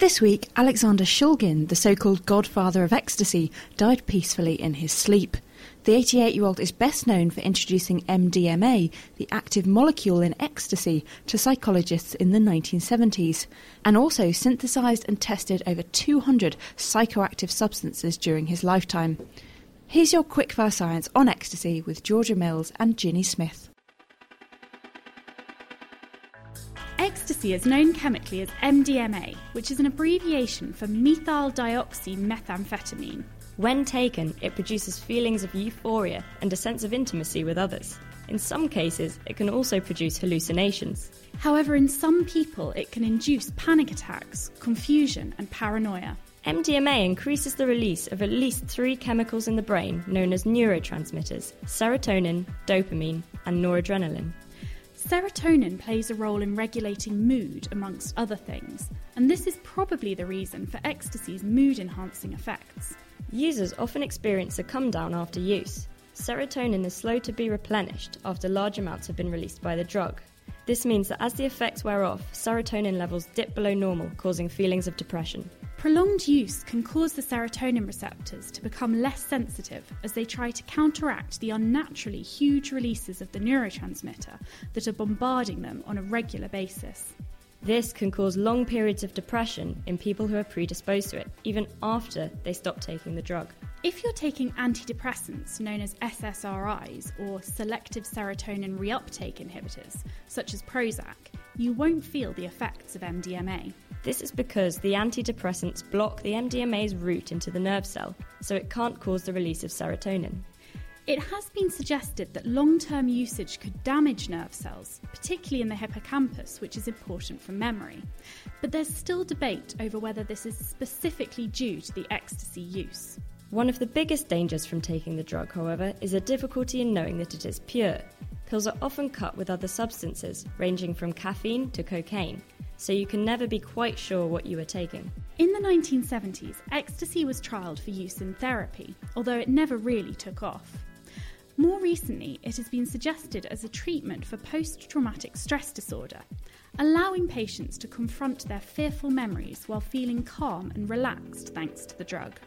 This week, Alexander Shulgin, the so called godfather of ecstasy, died peacefully in his sleep. The 88 year old is best known for introducing MDMA, the active molecule in ecstasy, to psychologists in the 1970s, and also synthesized and tested over 200 psychoactive substances during his lifetime. Here's your quickfire science on ecstasy with Georgia Mills and Ginny Smith. Ecstasy is known chemically as MDMA, which is an abbreviation for methylenedioxymethamphetamine. When taken, it produces feelings of euphoria and a sense of intimacy with others. In some cases, it can also produce hallucinations. However, in some people, it can induce panic attacks, confusion, and paranoia. MDMA increases the release of at least three chemicals in the brain known as neurotransmitters serotonin, dopamine, and noradrenaline. Serotonin plays a role in regulating mood, amongst other things, and this is probably the reason for ecstasy's mood enhancing effects. Users often experience a come down after use. Serotonin is slow to be replenished after large amounts have been released by the drug. This means that as the effects wear off, serotonin levels dip below normal, causing feelings of depression. Prolonged use can cause the serotonin receptors to become less sensitive as they try to counteract the unnaturally huge releases of the neurotransmitter that are bombarding them on a regular basis. This can cause long periods of depression in people who are predisposed to it, even after they stop taking the drug. If you're taking antidepressants known as SSRIs or selective serotonin reuptake inhibitors, such as Prozac, you won't feel the effects of MDMA. This is because the antidepressants block the MDMA's route into the nerve cell, so it can't cause the release of serotonin. It has been suggested that long term usage could damage nerve cells, particularly in the hippocampus, which is important for memory. But there's still debate over whether this is specifically due to the ecstasy use. One of the biggest dangers from taking the drug, however, is a difficulty in knowing that it is pure. Pills are often cut with other substances, ranging from caffeine to cocaine, so you can never be quite sure what you are taking. In the 1970s, ecstasy was trialled for use in therapy, although it never really took off. More recently, it has been suggested as a treatment for post traumatic stress disorder, allowing patients to confront their fearful memories while feeling calm and relaxed thanks to the drug.